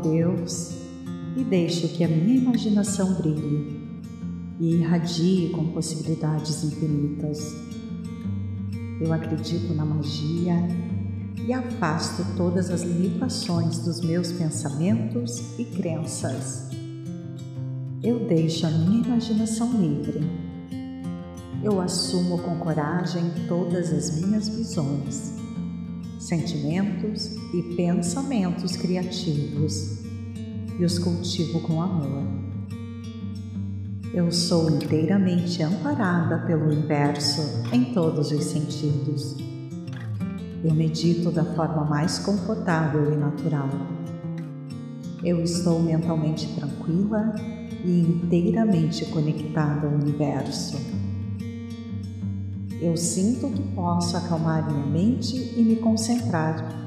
Deus e deixo que a minha imaginação brilhe e irradie com possibilidades infinitas. Eu acredito na magia e afasto todas as limitações dos meus pensamentos e crenças. Eu deixo a minha imaginação livre. Eu assumo com coragem todas as minhas visões, sentimentos e pensamentos criativos e os cultivo com amor. Eu sou inteiramente amparada pelo universo em todos os sentidos. Eu medito da forma mais confortável e natural. Eu estou mentalmente tranquila e inteiramente conectada ao universo. Eu sinto que posso acalmar minha mente e me concentrar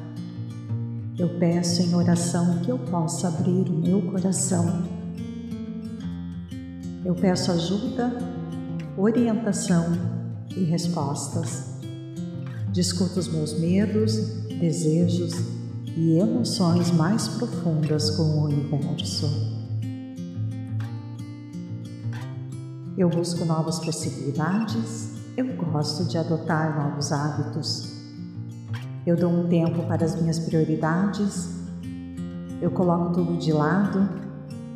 eu peço em oração que eu possa abrir o meu coração. Eu peço ajuda, orientação e respostas. Discuto os meus medos, desejos e emoções mais profundas com o universo. Eu busco novas possibilidades, eu gosto de adotar novos hábitos. Eu dou um tempo para as minhas prioridades, eu coloco tudo de lado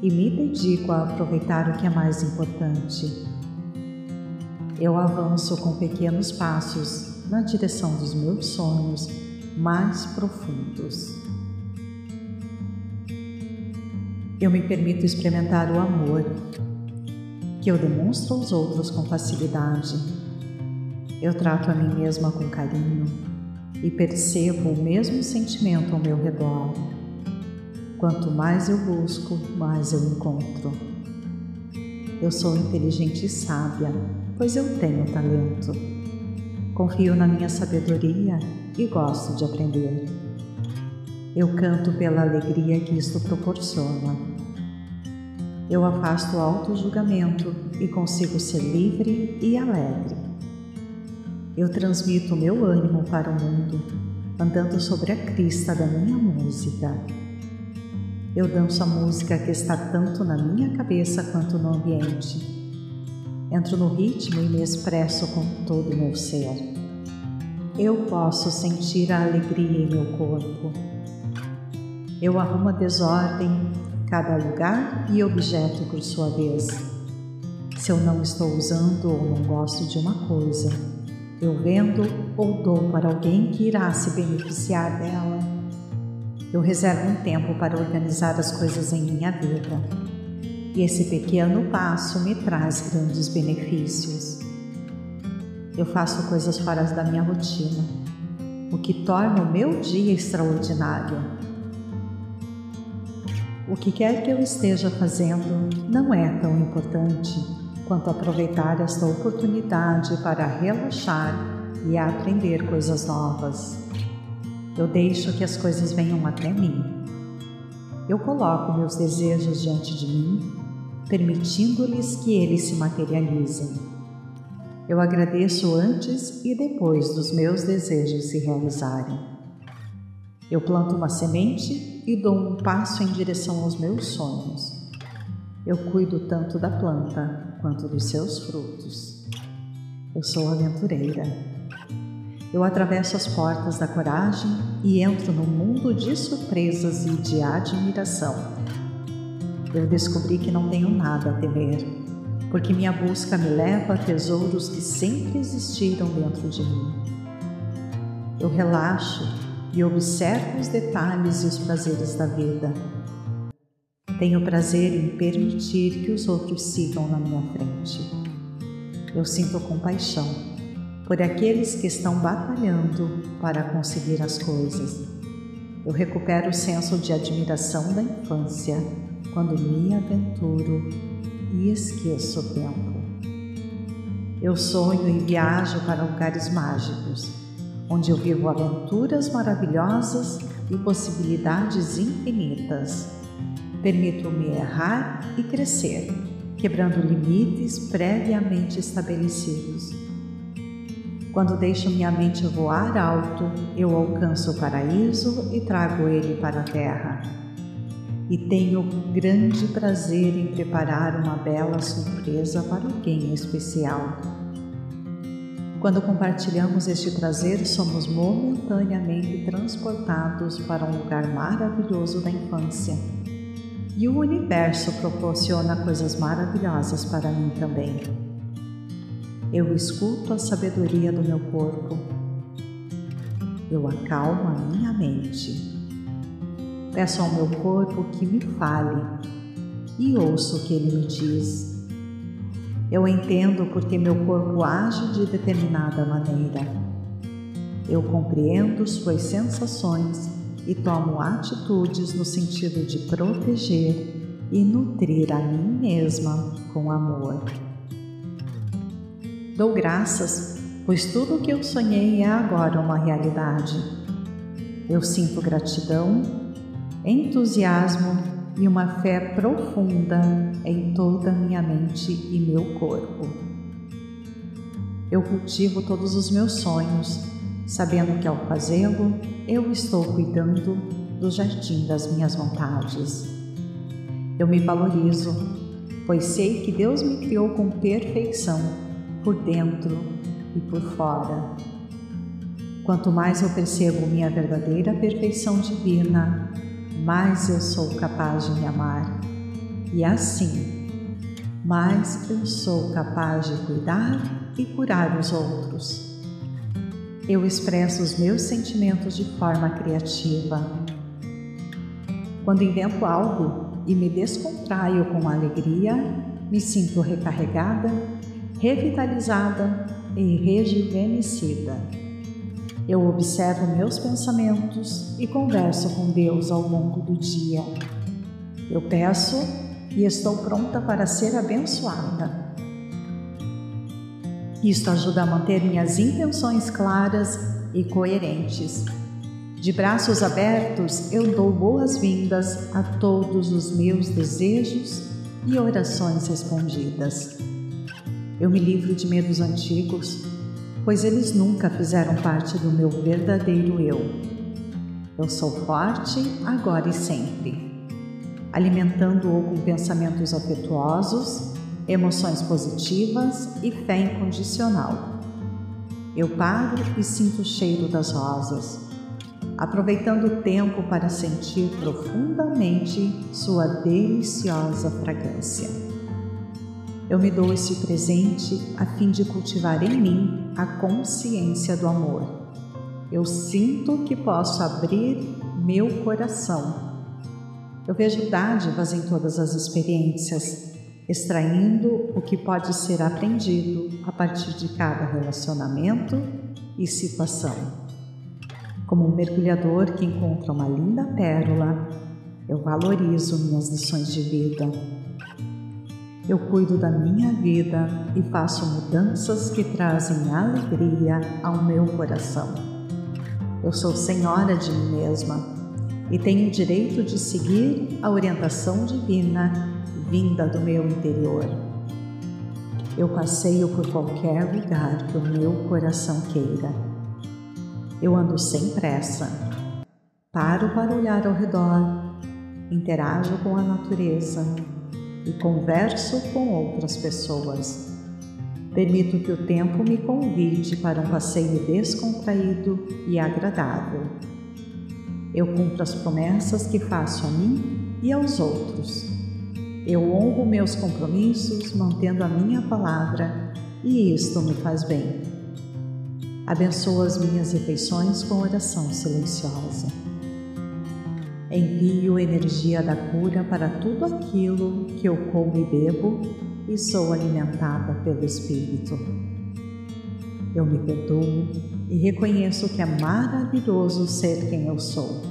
e me dedico a aproveitar o que é mais importante. Eu avanço com pequenos passos na direção dos meus sonhos mais profundos. Eu me permito experimentar o amor que eu demonstro aos outros com facilidade. Eu trato a mim mesma com carinho e percebo o mesmo sentimento ao meu redor. Quanto mais eu busco, mais eu encontro. Eu sou inteligente e sábia, pois eu tenho talento. Confio na minha sabedoria e gosto de aprender. Eu canto pela alegria que isto proporciona. Eu afasto o auto-julgamento e consigo ser livre e alegre. Eu transmito o meu ânimo para o mundo, andando sobre a crista da minha música. Eu danço a música que está tanto na minha cabeça quanto no ambiente. Entro no ritmo e me expresso com todo o meu ser. Eu posso sentir a alegria em meu corpo. Eu arrumo a desordem, cada lugar e objeto por sua vez. Se eu não estou usando ou não gosto de uma coisa, eu vendo ou dou para alguém que irá se beneficiar dela. Eu reservo um tempo para organizar as coisas em minha vida. E esse pequeno passo me traz grandes benefícios. Eu faço coisas fora da minha rotina, o que torna o meu dia extraordinário. O que quer que eu esteja fazendo não é tão importante quanto aproveitar esta oportunidade para relaxar e aprender coisas novas. Eu deixo que as coisas venham até mim. Eu coloco meus desejos diante de mim, permitindo-lhes que eles se materializem. Eu agradeço antes e depois dos meus desejos se realizarem. Eu planto uma semente e dou um passo em direção aos meus sonhos. Eu cuido tanto da planta quanto dos seus frutos. Eu sou aventureira. Eu atravesso as portas da coragem e entro no mundo de surpresas e de admiração. Eu descobri que não tenho nada a temer, porque minha busca me leva a tesouros que sempre existiram dentro de mim. Eu relaxo e observo os detalhes e os prazeres da vida tenho prazer em permitir que os outros sigam na minha frente. Eu sinto compaixão por aqueles que estão batalhando para conseguir as coisas. Eu recupero o senso de admiração da infância quando me aventuro e esqueço o tempo. Eu sonho e viajo para lugares mágicos, onde eu vivo aventuras maravilhosas e possibilidades infinitas. Permito-me errar e crescer, quebrando limites previamente estabelecidos. Quando deixo minha mente voar alto, eu alcanço o paraíso e trago ele para a terra. e tenho grande prazer em preparar uma bela surpresa para alguém especial. Quando compartilhamos este prazer, somos momentaneamente transportados para um lugar maravilhoso da infância. E o universo proporciona coisas maravilhosas para mim também. Eu escuto a sabedoria do meu corpo. Eu acalmo a minha mente. Peço ao meu corpo que me fale e ouço o que ele me diz. Eu entendo porque meu corpo age de determinada maneira. Eu compreendo suas sensações e tomo atitudes no sentido de proteger e nutrir a mim mesma com amor. Dou graças, pois tudo o que eu sonhei é agora uma realidade. Eu sinto gratidão, entusiasmo e uma fé profunda em toda a minha mente e meu corpo. Eu cultivo todos os meus sonhos, sabendo que ao fazê-lo, eu estou cuidando do jardim das minhas vontades. Eu me valorizo, pois sei que Deus me criou com perfeição por dentro e por fora. Quanto mais eu percebo minha verdadeira perfeição divina, mais eu sou capaz de me amar. E assim, mais eu sou capaz de cuidar e curar os outros. Eu expresso os meus sentimentos de forma criativa. Quando invento algo e me descontraio com alegria, me sinto recarregada revitalizada e rejuvenescida. Eu observo meus pensamentos e converso com Deus ao longo do dia. Eu peço e estou pronta para ser abençoada. Isto ajuda a manter minhas intenções claras e coerentes. De braços abertos, eu dou boas-vindas a todos os meus desejos e orações respondidas. Eu me livro de medos antigos, pois eles nunca fizeram parte do meu verdadeiro eu. Eu sou forte agora e sempre, alimentando-o com pensamentos afetuosos, emoções positivas e fé incondicional. Eu paro e sinto o cheiro das rosas, aproveitando o tempo para sentir profundamente sua deliciosa fragrância. Eu me dou esse presente a fim de cultivar em mim a consciência do amor. Eu sinto que posso abrir meu coração. Eu vejo dádivas em todas as experiências, extraindo o que pode ser aprendido a partir de cada relacionamento e situação. Como um mergulhador que encontra uma linda pérola, eu valorizo minhas lições de vida eu cuido da minha vida e faço mudanças que trazem alegria ao meu coração. Eu sou senhora de mim mesma e tenho o direito de seguir a orientação divina vinda do meu interior. Eu passeio por qualquer lugar que o meu coração queira. Eu ando sem pressa, paro para olhar ao redor, interajo com a natureza e converso com outras pessoas. Permito que o tempo me convide para um passeio descontraído e agradável. Eu cumpro as promessas que faço a mim e aos outros. Eu honro meus compromissos mantendo a minha palavra e isto me faz bem. Abençoo as minhas refeições com oração silenciosa. Envio energia da cura para tudo aquilo que eu como e bebo e sou alimentada pelo Espírito. Eu me perdoo e reconheço que é maravilhoso ser quem eu sou.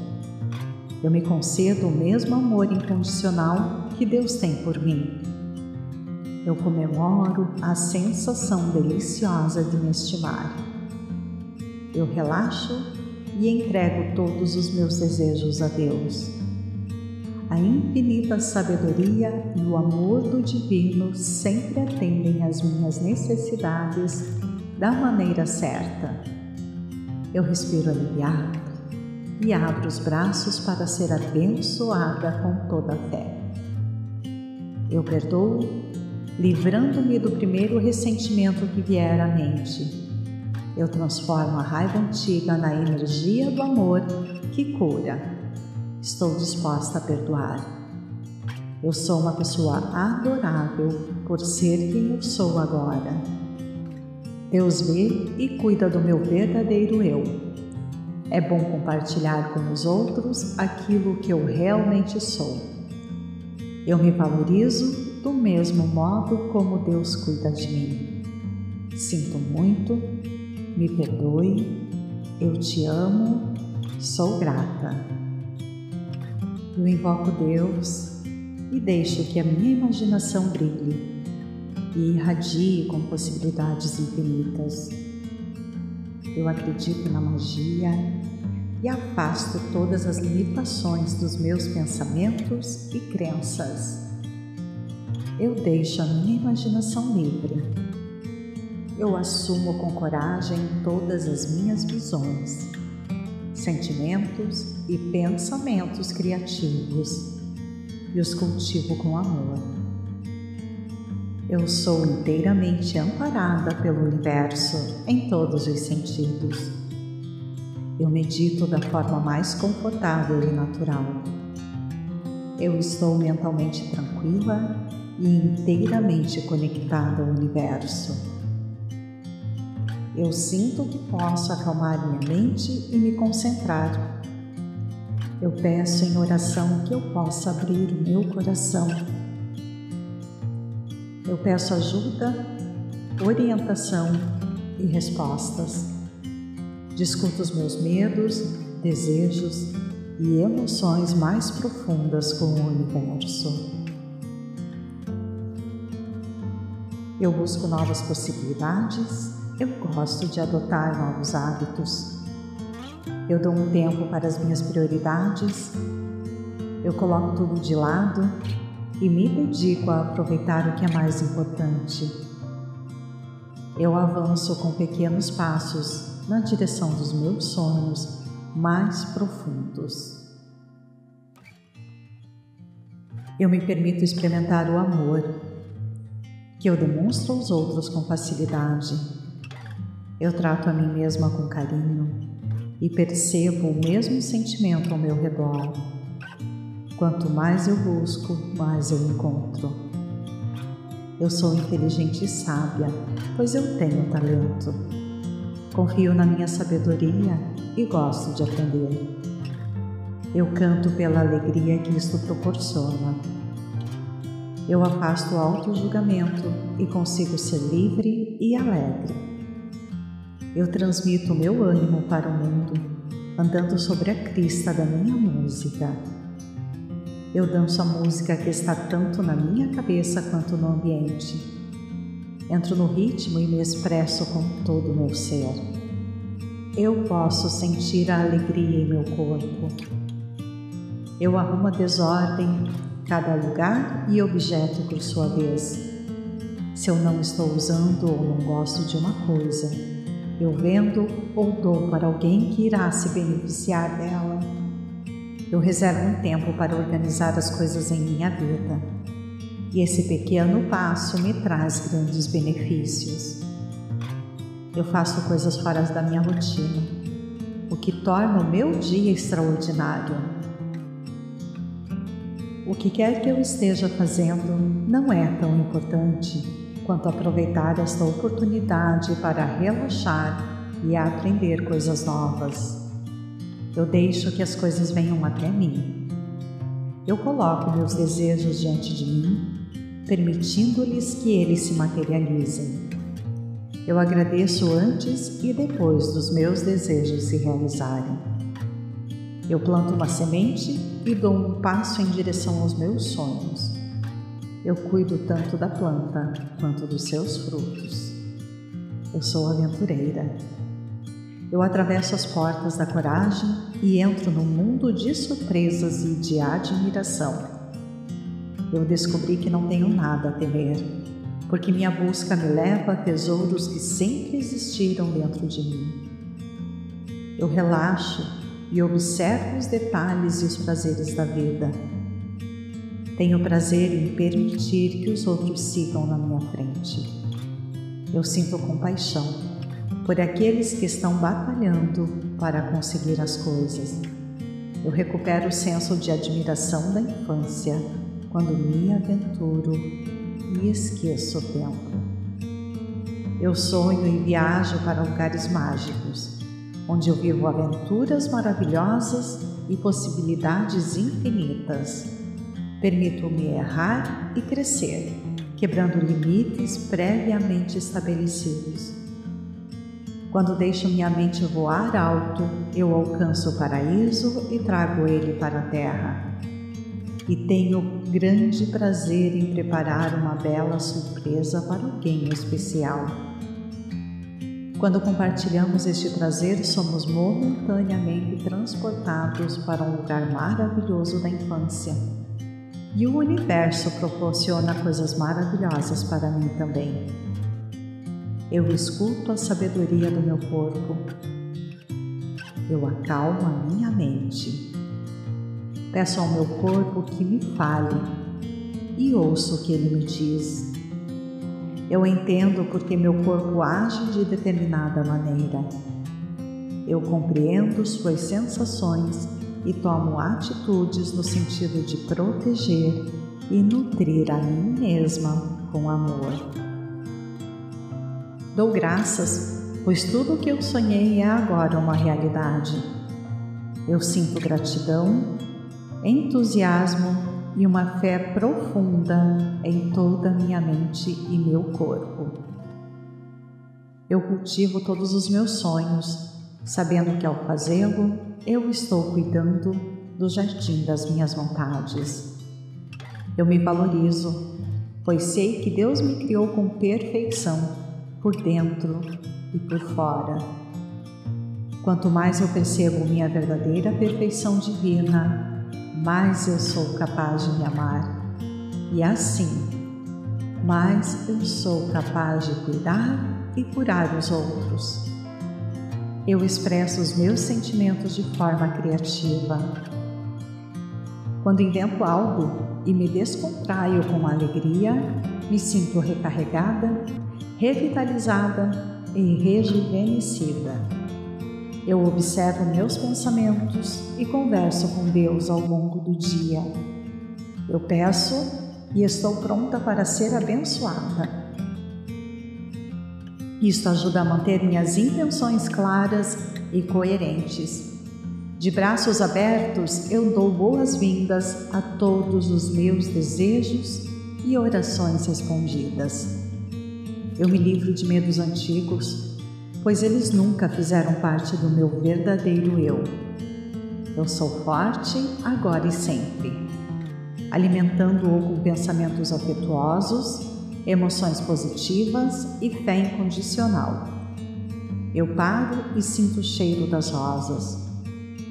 Eu me concedo o mesmo amor incondicional que Deus tem por mim. Eu comemoro a sensação deliciosa de me estimar. Eu relaxo e entrego todos os meus desejos a Deus. A infinita sabedoria e o amor do Divino sempre atendem às minhas necessidades da maneira certa. Eu respiro aliviado e abro os braços para ser abençoada com toda a fé. Eu perdoo, livrando-me do primeiro ressentimento que vier à mente. Eu transformo a raiva antiga na energia do amor que cura. Estou disposta a perdoar. Eu sou uma pessoa adorável por ser quem eu sou agora. Deus vê e cuida do meu verdadeiro eu. É bom compartilhar com os outros aquilo que eu realmente sou. Eu me valorizo do mesmo modo como Deus cuida de mim. Sinto muito, me perdoe, eu te amo, sou grata. Eu invoco Deus e deixo que a minha imaginação brilhe e irradie com possibilidades infinitas. Eu acredito na magia e afasto todas as limitações dos meus pensamentos e crenças. Eu deixo a minha imaginação livre. Eu assumo com coragem todas as minhas visões, sentimentos e pensamentos criativos e os cultivo com amor. Eu sou inteiramente amparada pelo universo em todos os sentidos. Eu medito da forma mais confortável e natural. Eu estou mentalmente tranquila e inteiramente conectada ao universo. Eu sinto que posso acalmar minha mente e me concentrar eu peço em oração que eu possa abrir o meu coração. Eu peço ajuda, orientação e respostas. Discuto os meus medos, desejos e emoções mais profundas com o universo. Eu busco novas possibilidades, eu gosto de adotar novos hábitos. Eu dou um tempo para as minhas prioridades, eu coloco tudo de lado e me dedico a aproveitar o que é mais importante. Eu avanço com pequenos passos na direção dos meus sonhos mais profundos. Eu me permito experimentar o amor que eu demonstro aos outros com facilidade. Eu trato a mim mesma com carinho e percebo o mesmo sentimento ao meu redor. Quanto mais eu busco, mais eu encontro. Eu sou inteligente e sábia, pois eu tenho talento. Confio na minha sabedoria e gosto de aprender. Eu canto pela alegria que isto proporciona. Eu afasto o auto-julgamento e consigo ser livre e alegre. Eu transmito o meu ânimo para o mundo, andando sobre a crista da minha música. Eu danço a música que está tanto na minha cabeça quanto no ambiente. Entro no ritmo e me expresso com todo o meu ser. Eu posso sentir a alegria em meu corpo. Eu arrumo a desordem, cada lugar e objeto por sua vez. Se eu não estou usando ou não gosto de uma coisa, eu vendo ou dou para alguém que irá se beneficiar dela. Eu reservo um tempo para organizar as coisas em minha vida. E esse pequeno passo me traz grandes benefícios. Eu faço coisas fora da minha rotina, o que torna o meu dia extraordinário. O que quer que eu esteja fazendo não é tão importante quanto aproveitar esta oportunidade para relaxar e aprender coisas novas. Eu deixo que as coisas venham até mim. Eu coloco meus desejos diante de mim, permitindo-lhes que eles se materializem. Eu agradeço antes e depois dos meus desejos se realizarem. Eu planto uma semente e dou um passo em direção aos meus sonhos. Eu cuido tanto da planta quanto dos seus frutos. Eu sou aventureira. Eu atravesso as portas da coragem e entro num mundo de surpresas e de admiração. Eu descobri que não tenho nada a temer, porque minha busca me leva a tesouros que sempre existiram dentro de mim. Eu relaxo e observo os detalhes e os prazeres da vida. Tenho prazer em permitir que os outros sigam na minha frente. Eu sinto compaixão por aqueles que estão batalhando para conseguir as coisas. Eu recupero o senso de admiração da infância quando me aventuro e esqueço o tempo. Eu sonho e viajo para lugares mágicos, onde eu vivo aventuras maravilhosas e possibilidades infinitas. Permito-me errar e crescer, quebrando limites previamente estabelecidos. Quando deixo minha mente voar alto, eu alcanço o paraíso e trago ele para a terra. E tenho grande prazer em preparar uma bela surpresa para alguém especial. Quando compartilhamos este prazer, somos momentaneamente transportados para um lugar maravilhoso da infância. E o universo proporciona coisas maravilhosas para mim também. Eu escuto a sabedoria do meu corpo. Eu acalmo a minha mente. Peço ao meu corpo que me fale e ouço o que ele me diz. Eu entendo porque meu corpo age de determinada maneira. Eu compreendo suas sensações e tomo atitudes no sentido de proteger e nutrir a mim mesma com amor. Dou graças, pois tudo o que eu sonhei é agora uma realidade. Eu sinto gratidão, entusiasmo e uma fé profunda em toda minha mente e meu corpo. Eu cultivo todos os meus sonhos, sabendo que ao fazê-lo, eu estou cuidando do jardim das minhas vontades. Eu me valorizo, pois sei que Deus me criou com perfeição, por dentro e por fora. Quanto mais eu percebo minha verdadeira perfeição divina, mais eu sou capaz de me amar. E assim, mais eu sou capaz de cuidar e curar os outros. Eu expresso os meus sentimentos de forma criativa. Quando invento algo e me descontraio com alegria, me sinto recarregada, revitalizada e rejuvenescida. Eu observo meus pensamentos e converso com Deus ao longo do dia. Eu peço e estou pronta para ser abençoada. Isto ajuda a manter minhas intenções claras e coerentes. De braços abertos, eu dou boas-vindas a todos os meus desejos e orações respondidas. Eu me livro de medos antigos pois eles nunca fizeram parte do meu verdadeiro eu. Eu sou forte agora e sempre, alimentando-o com pensamentos afetuosos, emoções positivas e fé incondicional. Eu paro e sinto o cheiro das rosas,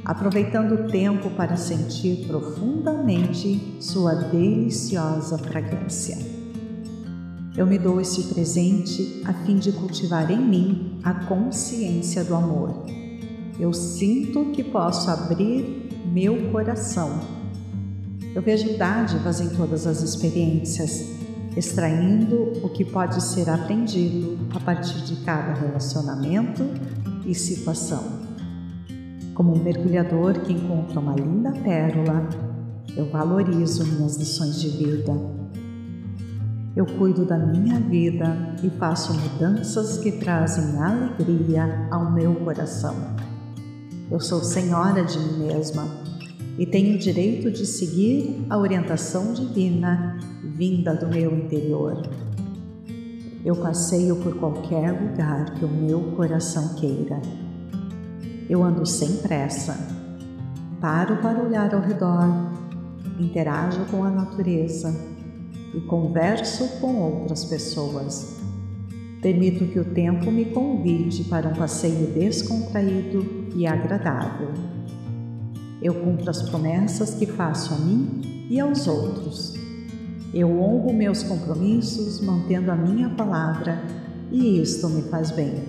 aproveitando o tempo para sentir profundamente sua deliciosa fragrância. Eu me dou esse presente a fim de cultivar em mim a consciência do amor. Eu sinto que posso abrir meu coração. Eu vejo dádivas em todas as experiências, extraindo o que pode ser aprendido a partir de cada relacionamento e situação. Como um mergulhador que encontra uma linda pérola, eu valorizo minhas lições de vida eu cuido da minha vida e faço mudanças que trazem alegria ao meu coração. Eu sou senhora de mim mesma e tenho o direito de seguir a orientação divina vinda do meu interior. Eu passeio por qualquer lugar que o meu coração queira. Eu ando sem pressa, paro para olhar ao redor, interajo com a natureza e converso com outras pessoas. Permito que o tempo me convide para um passeio descontraído e agradável. Eu cumpro as promessas que faço a mim e aos outros. Eu honro meus compromissos mantendo a minha palavra e isto me faz bem.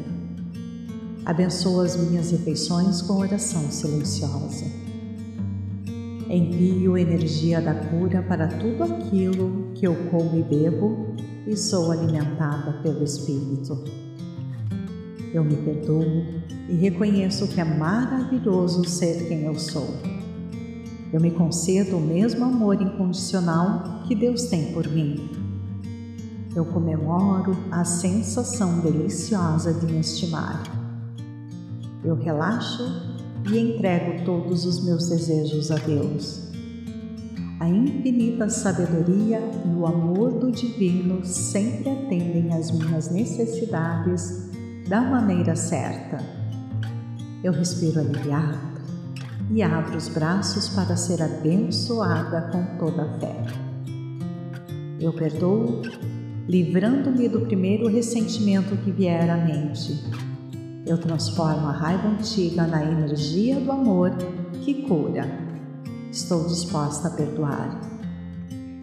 Abençoa as minhas refeições com oração silenciosa. Envio energia da cura para tudo aquilo que eu como e bebo e sou alimentada pelo Espírito. Eu me perdoo e reconheço que é maravilhoso ser quem eu sou. Eu me concedo o mesmo amor incondicional que Deus tem por mim. Eu comemoro a sensação deliciosa de me estimar. Eu relaxo e entrego todos os meus desejos a Deus. A infinita sabedoria e o amor do Divino sempre atendem às minhas necessidades da maneira certa. Eu respiro aliviado e abro os braços para ser abençoada com toda a fé. Eu perdoo, livrando-me do primeiro ressentimento que vier à mente. Eu transformo a raiva antiga na energia do amor que cura. Estou disposta a perdoar.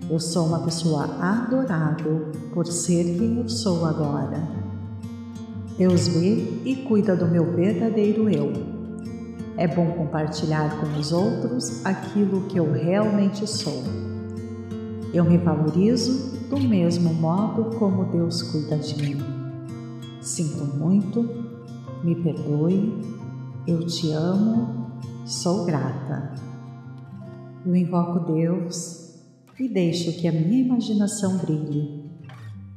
Eu sou uma pessoa adorável por ser quem eu sou agora. Deus vê e cuida do meu verdadeiro eu é bom compartilhar com os outros aquilo que eu realmente sou. Eu me valorizo do mesmo modo como Deus cuida de mim. Sinto muito, me perdoe, eu te amo, sou grata. Eu invoco Deus e deixo que a minha imaginação brilhe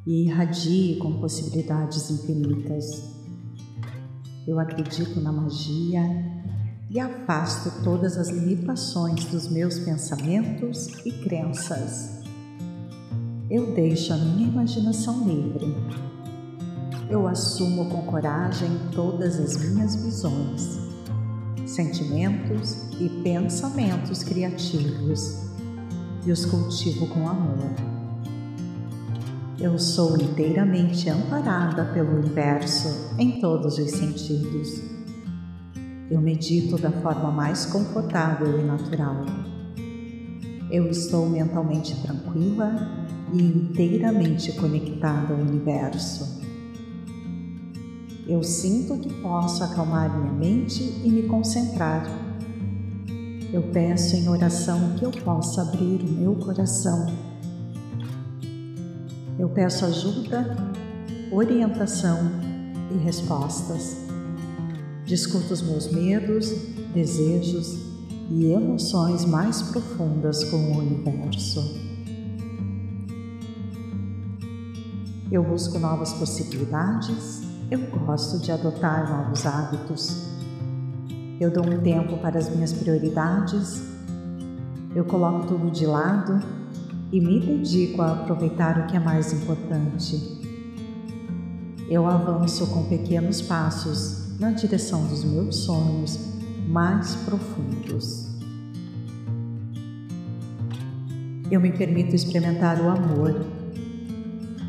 e irradie com possibilidades infinitas. Eu acredito na magia e afasto todas as limitações dos meus pensamentos e crenças. Eu deixo a minha imaginação livre. Eu assumo com coragem todas as minhas visões, sentimentos e pensamentos criativos e os cultivo com amor. Eu sou inteiramente amparada pelo universo em todos os sentidos eu medito da forma mais confortável e natural. Eu estou mentalmente tranquila e inteiramente conectada ao universo. Eu sinto que posso acalmar minha mente e me concentrar. Eu peço em oração que eu possa abrir o meu coração. Eu peço ajuda, orientação e respostas. Discuto os meus medos, desejos e emoções mais profundas com o universo. Eu busco novas possibilidades, eu gosto de adotar novos hábitos. Eu dou um tempo para as minhas prioridades, eu coloco tudo de lado e me dedico a aproveitar o que é mais importante. Eu avanço com pequenos passos na direção dos meus sonhos mais profundos. Eu me permito experimentar o amor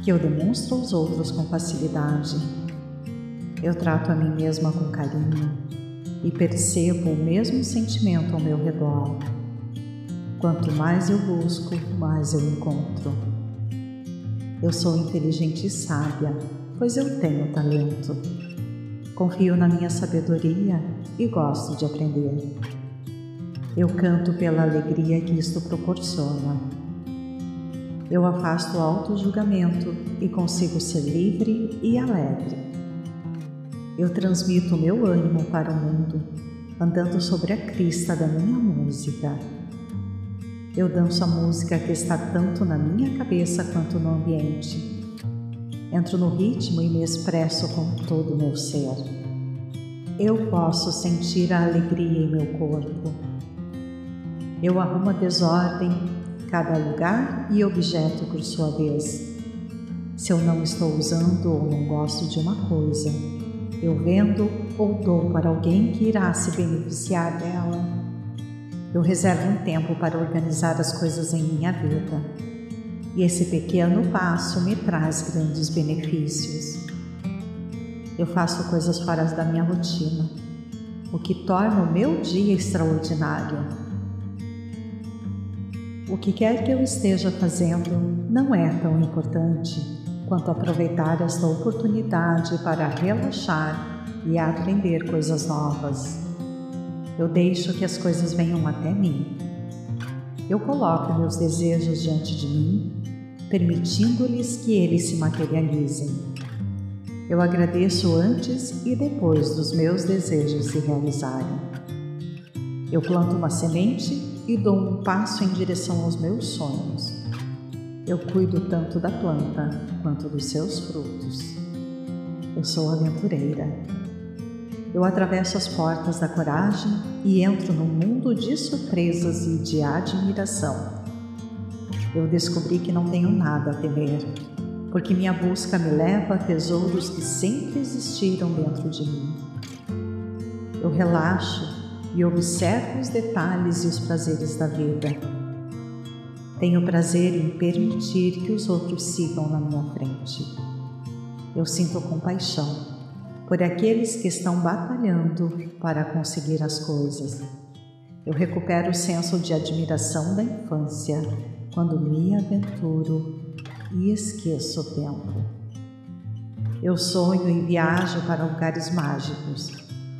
que eu demonstro aos outros com facilidade. Eu trato a mim mesma com carinho e percebo o mesmo sentimento ao meu redor. Quanto mais eu busco, mais eu encontro. Eu sou inteligente e sábia, pois eu tenho talento. Confio na minha sabedoria e gosto de aprender. Eu canto pela alegria que isto proporciona. Eu afasto o auto-julgamento e consigo ser livre e alegre. Eu transmito o meu ânimo para o mundo, andando sobre a crista da minha música. Eu danço a música que está tanto na minha cabeça quanto no ambiente Entro no ritmo e me expresso com todo o meu ser. Eu posso sentir a alegria em meu corpo. Eu arrumo a desordem, cada lugar e objeto por sua vez. Se eu não estou usando ou não gosto de uma coisa, eu vendo ou dou para alguém que irá se beneficiar dela. Eu reservo um tempo para organizar as coisas em minha vida e esse pequeno passo me traz grandes benefícios. Eu faço coisas fora da minha rotina, o que torna o meu dia extraordinário. O que quer que eu esteja fazendo não é tão importante quanto aproveitar esta oportunidade para relaxar e aprender coisas novas. Eu deixo que as coisas venham até mim. Eu coloco meus desejos diante de mim, permitindo-lhes que eles se materializem. Eu agradeço antes e depois dos meus desejos se realizarem. Eu planto uma semente e dou um passo em direção aos meus sonhos. Eu cuido tanto da planta quanto dos seus frutos. Eu sou aventureira. Eu atravesso as portas da coragem e entro num mundo de surpresas e de admiração. Eu descobri que não tenho nada a temer, porque minha busca me leva a tesouros que sempre existiram dentro de mim. Eu relaxo e observo os detalhes e os prazeres da vida. Tenho prazer em permitir que os outros sigam na minha frente. Eu sinto compaixão por aqueles que estão batalhando para conseguir as coisas. Eu recupero o senso de admiração da infância quando me aventuro e esqueço o tempo. Eu sonho e viajo para lugares mágicos,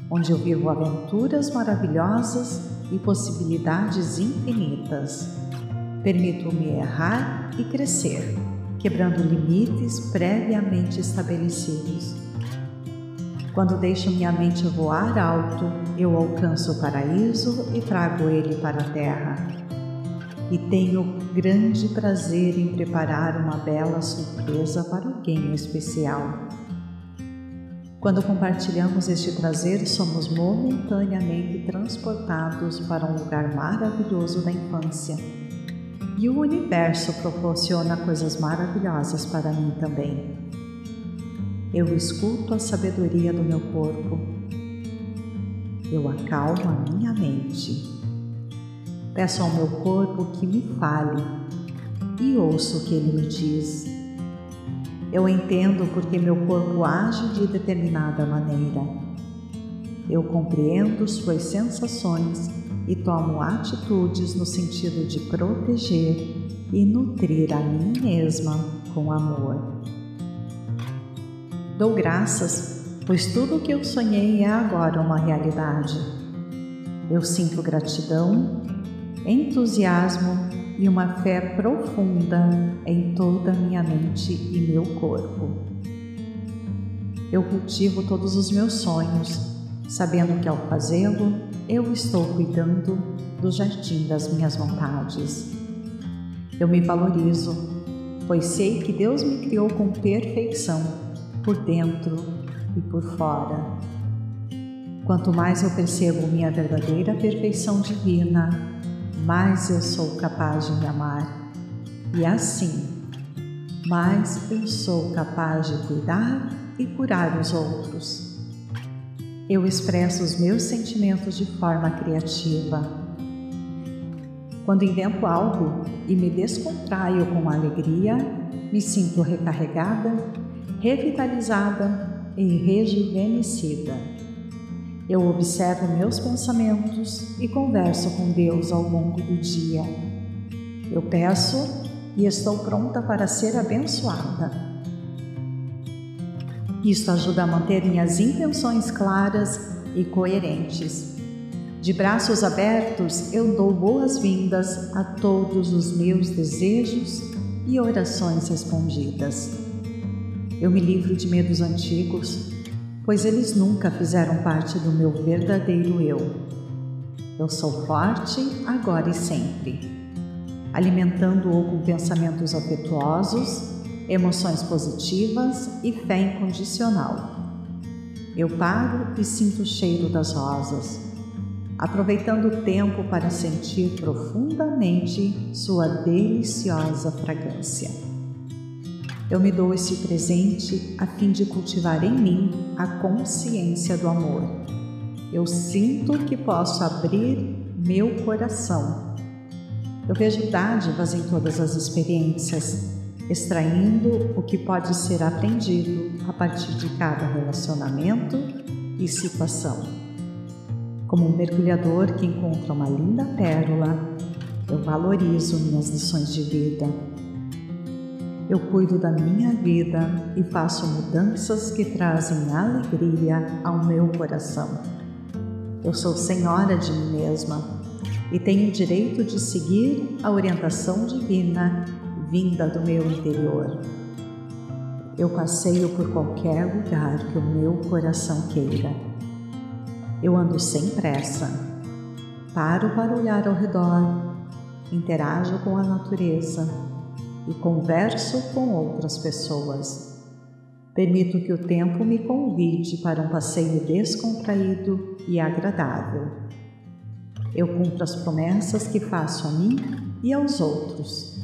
onde eu vivo aventuras maravilhosas e possibilidades infinitas. Permito-me errar e crescer, quebrando limites previamente estabelecidos. Quando deixo minha mente voar alto, eu alcanço o paraíso e trago ele para a terra. E tenho grande prazer em preparar uma bela surpresa para alguém especial. Quando compartilhamos este prazer, somos momentaneamente transportados para um lugar maravilhoso da infância. E o universo proporciona coisas maravilhosas para mim também. Eu escuto a sabedoria do meu corpo. Eu acalmo a minha mente. Peço ao meu corpo que me fale e ouço o que ele me diz. Eu entendo porque meu corpo age de determinada maneira. Eu compreendo suas sensações e tomo atitudes no sentido de proteger e nutrir a mim mesma com amor. Dou graças, pois tudo o que eu sonhei é agora uma realidade. Eu sinto gratidão, entusiasmo e uma fé profunda em toda a minha mente e meu corpo. Eu cultivo todos os meus sonhos, sabendo que ao fazê-lo, eu estou cuidando do jardim das minhas vontades. Eu me valorizo, pois sei que Deus me criou com perfeição, por dentro e por fora. Quanto mais eu percebo minha verdadeira perfeição divina, mais eu sou capaz de me amar. E assim, mais eu sou capaz de cuidar e curar os outros. Eu expresso os meus sentimentos de forma criativa. Quando invento algo e me descontraio com alegria, me sinto recarregada, revitalizada e rejuvenescida. Eu observo meus pensamentos e converso com Deus ao longo do dia. Eu peço e estou pronta para ser abençoada. Isto ajuda a manter minhas intenções claras e coerentes. De braços abertos, eu dou boas-vindas a todos os meus desejos e orações respondidas. Eu me livro de medos antigos pois eles nunca fizeram parte do meu verdadeiro eu. Eu sou forte agora e sempre, alimentando-o com pensamentos afetuosos, emoções positivas e fé incondicional. Eu paro e sinto o cheiro das rosas, aproveitando o tempo para sentir profundamente sua deliciosa fragrância. Eu me dou esse presente a fim de cultivar em mim a consciência do amor. Eu sinto que posso abrir meu coração. Eu vejo dádivas em todas as experiências, extraindo o que pode ser aprendido a partir de cada relacionamento e situação. Como um mergulhador que encontra uma linda pérola, eu valorizo minhas lições de vida Eu cuido da minha vida e faço mudanças que trazem alegria ao meu coração. Eu sou senhora de mim mesma e tenho o direito de seguir a orientação divina vinda do meu interior. Eu passeio por qualquer lugar que o meu coração queira. Eu ando sem pressa. Paro para olhar ao redor, interajo com a natureza e converso com outras pessoas. Permito que o tempo me convide para um passeio descontraído e agradável. Eu cumpro as promessas que faço a mim e aos outros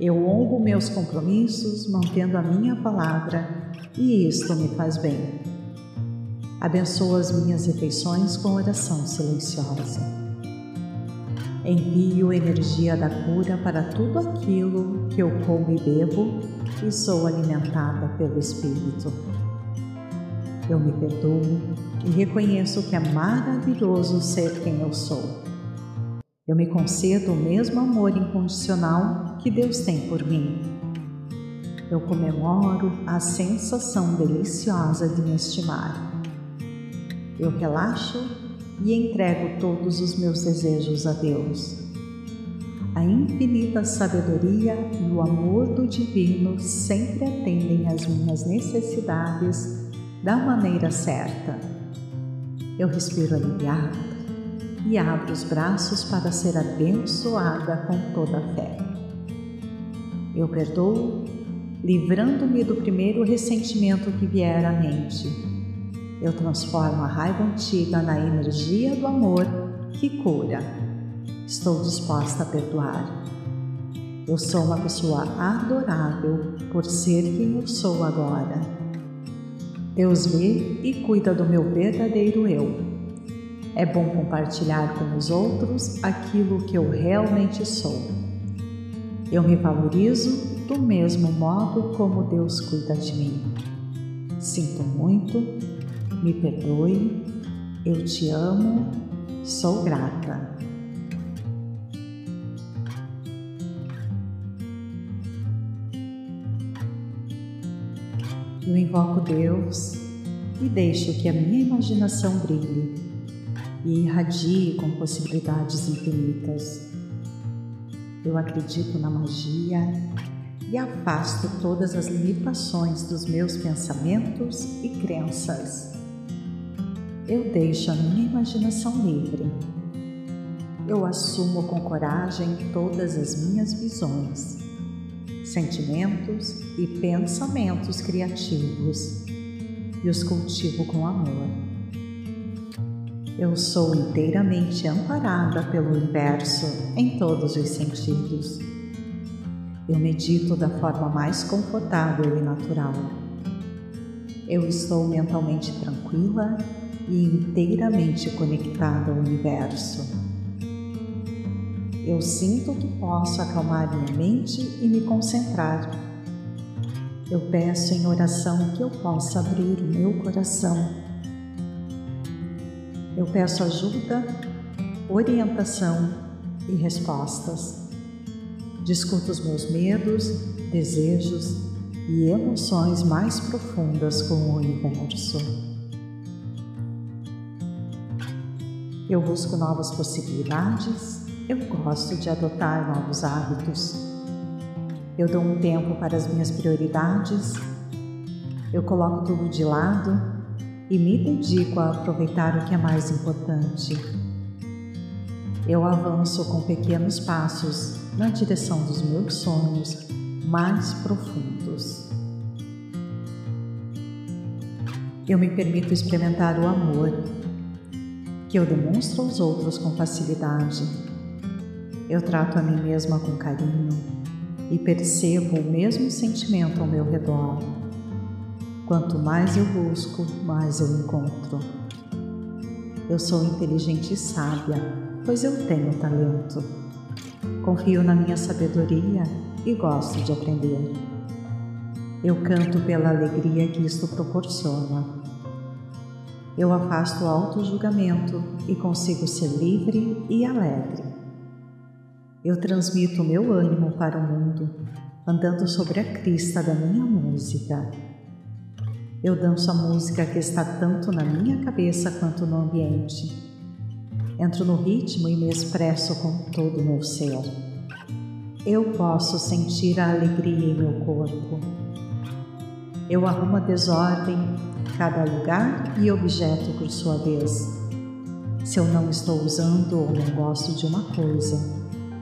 eu honro meus compromissos mantendo a minha palavra e isto me faz bem. Abençoo as minhas refeições com oração silenciosa. Envio energia da cura para tudo aquilo que eu como e bebo e sou alimentada pelo Espírito. Eu me perdoo e reconheço que é maravilhoso ser quem eu sou eu me concedo o mesmo amor incondicional que Deus tem por mim. Eu comemoro a sensação deliciosa de me estimar. Eu relaxo e entrego todos os meus desejos a Deus. A infinita sabedoria e o amor do Divino sempre atendem às minhas necessidades da maneira certa. Eu respiro aliviado e abro os braços para ser abençoada com toda a fé. Eu perdoo, livrando-me do primeiro ressentimento que vier à mente. Eu transformo a raiva antiga na energia do amor que cura. Estou disposta a perdoar. Eu sou uma pessoa adorável por ser quem eu sou agora. Deus vê e cuida do meu verdadeiro eu é bom compartilhar com os outros aquilo que eu realmente sou. Eu me valorizo do mesmo modo como Deus cuida de mim. Sinto muito, me perdoe, eu te amo, sou grata. Eu invoco Deus e deixo que a minha imaginação brilhe e irradie com possibilidades infinitas. Eu acredito na magia e afasto todas as limitações dos meus pensamentos e crenças. Eu deixo a minha imaginação livre. Eu assumo com coragem todas as minhas visões, sentimentos e pensamentos criativos e os cultivo com amor. Eu sou inteiramente amparada pelo universo em todos os sentidos. Eu medito da forma mais confortável e natural. Eu estou mentalmente tranquila e inteiramente conectada ao universo. Eu sinto que posso acalmar minha mente e me concentrar. Eu peço em oração que eu possa abrir o meu coração eu peço ajuda, orientação e respostas. Discuto os meus medos, desejos e emoções mais profundas com o universo. Eu busco novas possibilidades, eu gosto de adotar novos hábitos. Eu dou um tempo para as minhas prioridades, eu coloco tudo de lado e me dedico a aproveitar o que é mais importante. Eu avanço com pequenos passos na direção dos meus sonhos mais profundos. Eu me permito experimentar o amor que eu demonstro aos outros com facilidade. Eu trato a mim mesma com carinho e percebo o mesmo sentimento ao meu redor. Quanto mais eu busco, mais eu encontro. Eu sou inteligente e sábia, pois eu tenho talento. Confio na minha sabedoria e gosto de aprender. Eu canto pela alegria que isto proporciona. Eu afasto o auto-julgamento e consigo ser livre e alegre. Eu transmito meu ânimo para o mundo, andando sobre a crista da minha música. Eu danço a música que está tanto na minha cabeça quanto no ambiente. Entro no ritmo e me expresso com todo o meu ser. Eu posso sentir a alegria em meu corpo. Eu arrumo a desordem, cada lugar e objeto por sua vez. Se eu não estou usando ou não gosto de uma coisa,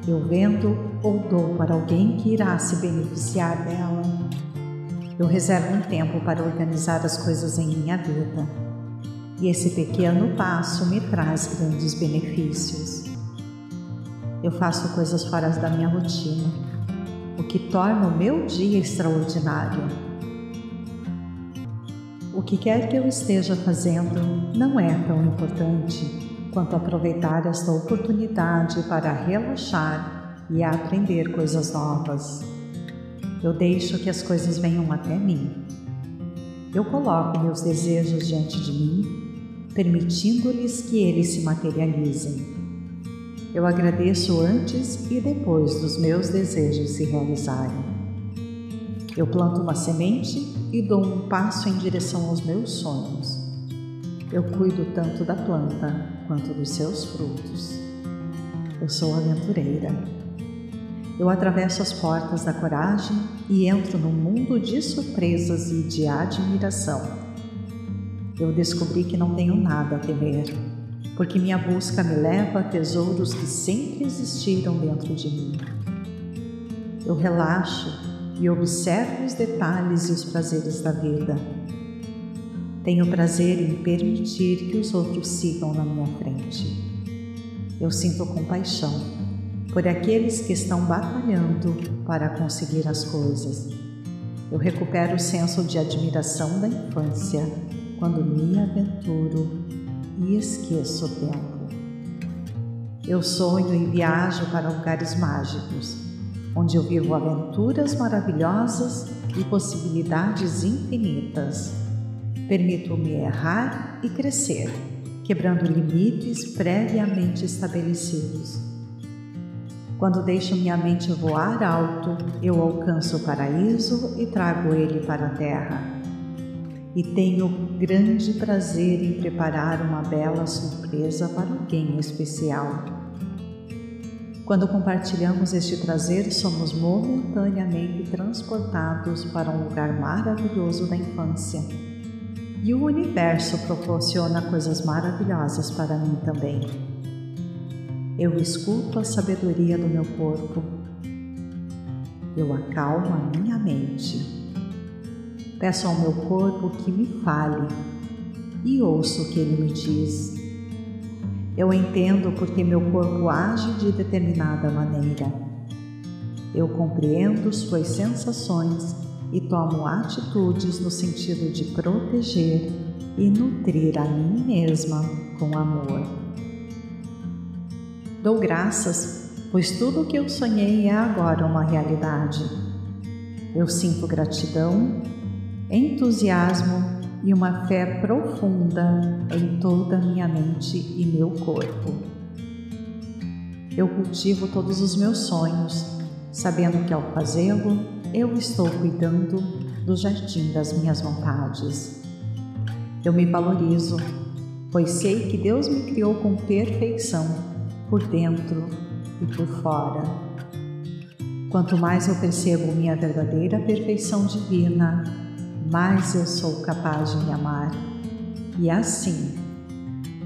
eu vendo ou dou para alguém que irá se beneficiar dela. Eu reservo um tempo para organizar as coisas em minha vida. E esse pequeno passo me traz grandes benefícios. Eu faço coisas fora da minha rotina, o que torna o meu dia extraordinário. O que quer que eu esteja fazendo não é tão importante quanto aproveitar esta oportunidade para relaxar e aprender coisas novas. Eu deixo que as coisas venham até mim. Eu coloco meus desejos diante de mim, permitindo-lhes que eles se materializem. Eu agradeço antes e depois dos meus desejos se realizarem. Eu planto uma semente e dou um passo em direção aos meus sonhos. Eu cuido tanto da planta quanto dos seus frutos. Eu sou aventureira. Eu atravesso as portas da coragem e entro num mundo de surpresas e de admiração. Eu descobri que não tenho nada a temer, porque minha busca me leva a tesouros que sempre existiram dentro de mim. Eu relaxo e observo os detalhes e os prazeres da vida tenho prazer em permitir que os outros sigam na minha frente. Eu sinto compaixão por aqueles que estão batalhando para conseguir as coisas. Eu recupero o senso de admiração da infância quando me aventuro e esqueço o tempo. Eu sonho e viajo para lugares mágicos, onde eu vivo aventuras maravilhosas e possibilidades infinitas. Permito-me errar e crescer, quebrando limites previamente estabelecidos. Quando deixo minha mente voar alto, eu alcanço o paraíso e trago ele para a terra. E tenho grande prazer em preparar uma bela surpresa para alguém especial. Quando compartilhamos este prazer, somos momentaneamente transportados para um lugar maravilhoso da infância e o universo proporciona coisas maravilhosas para mim também. Eu escuto a sabedoria do meu corpo. Eu acalmo a minha mente. Peço ao meu corpo que me fale e ouço o que ele me diz. Eu entendo porque meu corpo age de determinada maneira. Eu compreendo suas sensações e tomo atitudes no sentido de proteger e nutrir a mim mesma com amor. Dou graças, pois tudo o que eu sonhei é agora uma realidade. Eu sinto gratidão, entusiasmo e uma fé profunda em toda minha mente e meu corpo. Eu cultivo todos os meus sonhos, sabendo que ao fazê-lo, eu estou cuidando do jardim das minhas vontades. Eu me valorizo, pois sei que Deus me criou com perfeição, por dentro e por fora. Quanto mais eu percebo minha verdadeira perfeição divina, mais eu sou capaz de me amar. E assim,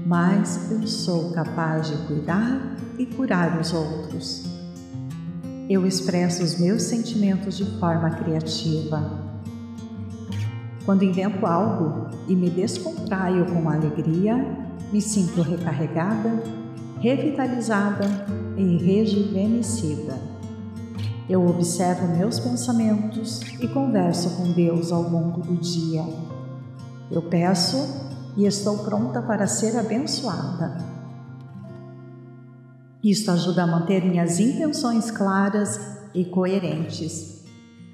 mais eu sou capaz de cuidar e curar os outros eu expresso os meus sentimentos de forma criativa. Quando invento algo e me descontraio com alegria, me sinto recarregada, revitalizada e rejuvenescida. Eu observo meus pensamentos e converso com Deus ao longo do dia. Eu peço e estou pronta para ser abençoada. Isto ajuda a manter minhas intenções claras e coerentes.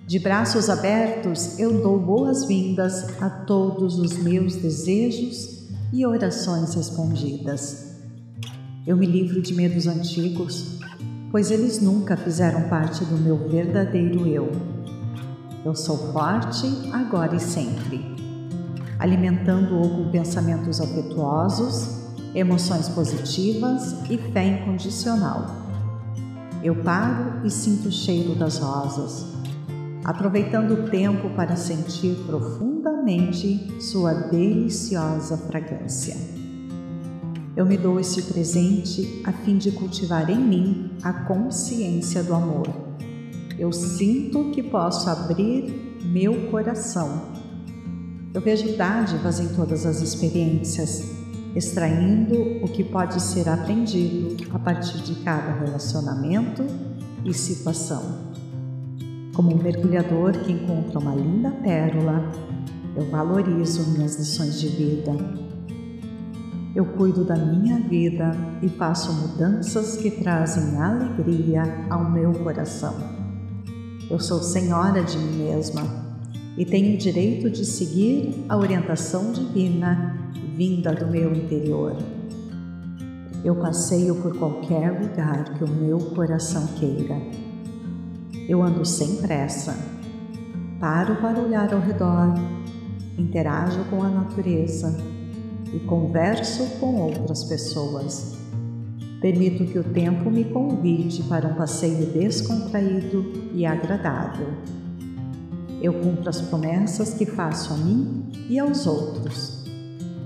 De braços abertos, eu dou boas-vindas a todos os meus desejos e orações respondidas. Eu me livro de medos antigos, pois eles nunca fizeram parte do meu verdadeiro eu. Eu sou forte agora e sempre, alimentando-o com pensamentos afetuosos, emoções positivas e fé incondicional. Eu paro e sinto o cheiro das rosas, aproveitando o tempo para sentir profundamente sua deliciosa fragrância. Eu me dou esse presente a fim de cultivar em mim a consciência do amor. Eu sinto que posso abrir meu coração. Eu vejo dádivas em todas as experiências, extraindo o que pode ser aprendido a partir de cada relacionamento e situação. Como um mergulhador que encontra uma linda pérola, eu valorizo minhas lições de vida eu cuido da minha vida e faço mudanças que trazem alegria ao meu coração. Eu sou senhora de mim mesma e tenho o direito de seguir a orientação divina vinda do meu interior. Eu passeio por qualquer lugar que o meu coração queira. Eu ando sem pressa. Paro para olhar ao redor, interajo com a natureza e converso com outras pessoas. Permito que o tempo me convide para um passeio descontraído e agradável. Eu cumpro as promessas que faço a mim e aos outros.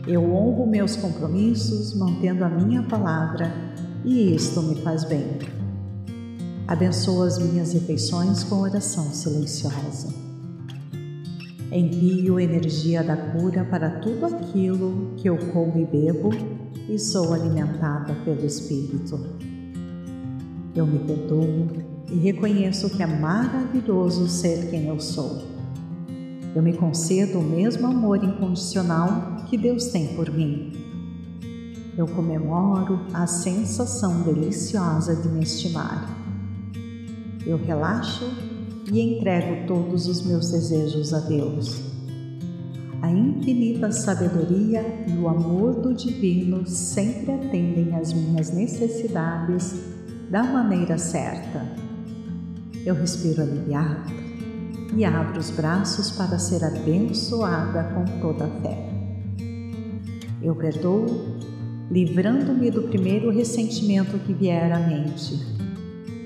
Eu honro meus compromissos mantendo a minha palavra e isto me faz bem. Abençoo as minhas refeições com oração silenciosa. Envio energia da cura para tudo aquilo que eu como e bebo e sou alimentada pelo Espírito. Eu me perdoo e reconheço que é maravilhoso ser quem eu sou. Eu me concedo o mesmo amor incondicional que Deus tem por mim. Eu comemoro a sensação deliciosa de me estimar. Eu relaxo e entrego todos os meus desejos a Deus. A infinita sabedoria e o amor do Divino sempre atendem às minhas necessidades da maneira certa. Eu respiro aliviada e abro os braços para ser abençoada com toda a fé. Eu perdoo, livrando-me do primeiro ressentimento que vier à mente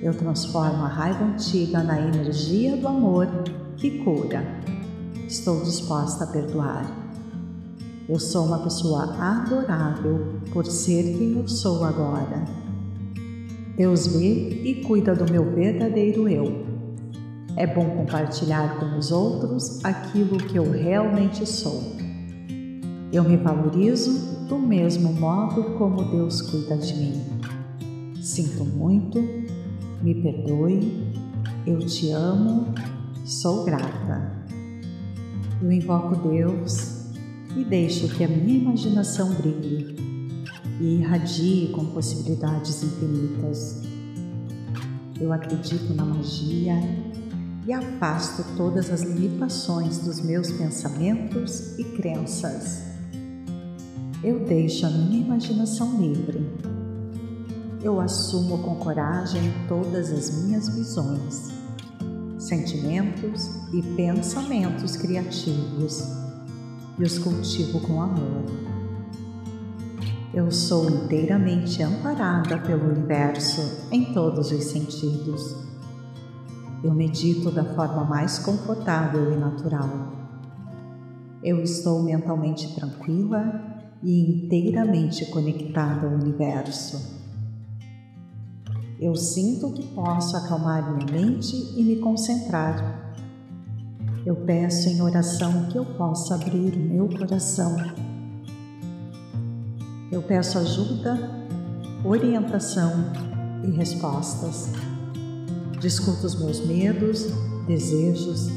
eu transformo a raiva antiga na energia do amor que cura. Estou disposta a perdoar. Eu sou uma pessoa adorável por ser quem eu sou agora. Deus vê e cuida do meu verdadeiro eu. É bom compartilhar com os outros aquilo que eu realmente sou. Eu me valorizo do mesmo modo como Deus cuida de mim. Sinto muito me perdoe, eu te amo, sou grata. Eu invoco Deus e deixo que a minha imaginação brilhe e irradie com possibilidades infinitas. Eu acredito na magia e afasto todas as limitações dos meus pensamentos e crenças. Eu deixo a minha imaginação livre eu assumo com coragem todas as minhas visões, sentimentos e pensamentos criativos e os cultivo com amor. Eu sou inteiramente amparada pelo universo em todos os sentidos. Eu medito da forma mais confortável e natural. Eu estou mentalmente tranquila e inteiramente conectada ao universo. Eu sinto que posso acalmar minha mente e me concentrar. Eu peço em oração que eu possa abrir o meu coração. Eu peço ajuda, orientação e respostas. Discuto os meus medos, desejos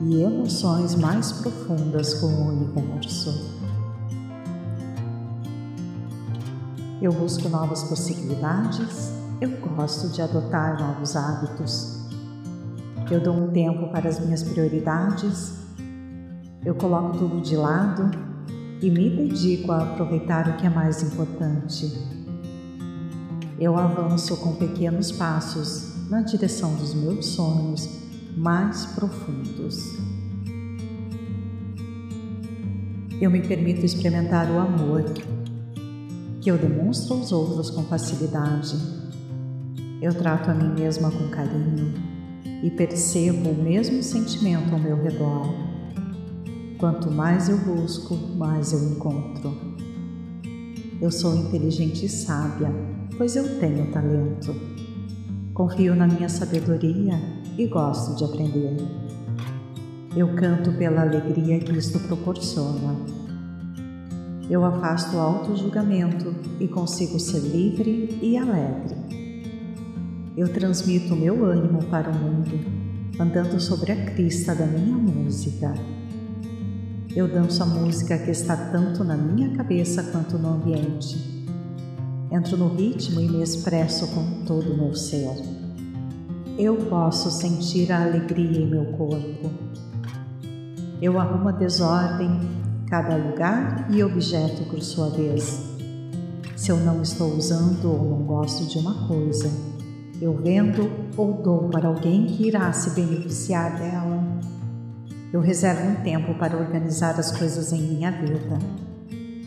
e emoções mais profundas com o universo. Eu busco novas possibilidades eu gosto de adotar novos hábitos. Eu dou um tempo para as minhas prioridades. Eu coloco tudo de lado e me dedico a aproveitar o que é mais importante. eu avanço com pequenos passos na direção dos meus sonhos mais profundos. Eu me permito experimentar o amor que eu demonstro aos outros com facilidade. Eu trato a mim mesma com carinho e percebo o mesmo sentimento ao meu redor. Quanto mais eu busco, mais eu encontro. Eu sou inteligente e sábia, pois eu tenho talento. Confio na minha sabedoria e gosto de aprender. Eu canto pela alegria que isto proporciona. Eu afasto o auto-julgamento e consigo ser livre e alegre. Eu transmito o meu ânimo para o mundo, andando sobre a crista da minha música. Eu danço a música que está tanto na minha cabeça quanto no ambiente entro no ritmo e me expresso com todo o meu ser. Eu posso sentir a alegria em meu corpo. Eu arrumo a desordem, cada lugar e objeto por sua vez. Se eu não estou usando ou não gosto de uma coisa, eu vendo ou dou para alguém que irá se beneficiar dela. Eu reservo um tempo para organizar as coisas em minha vida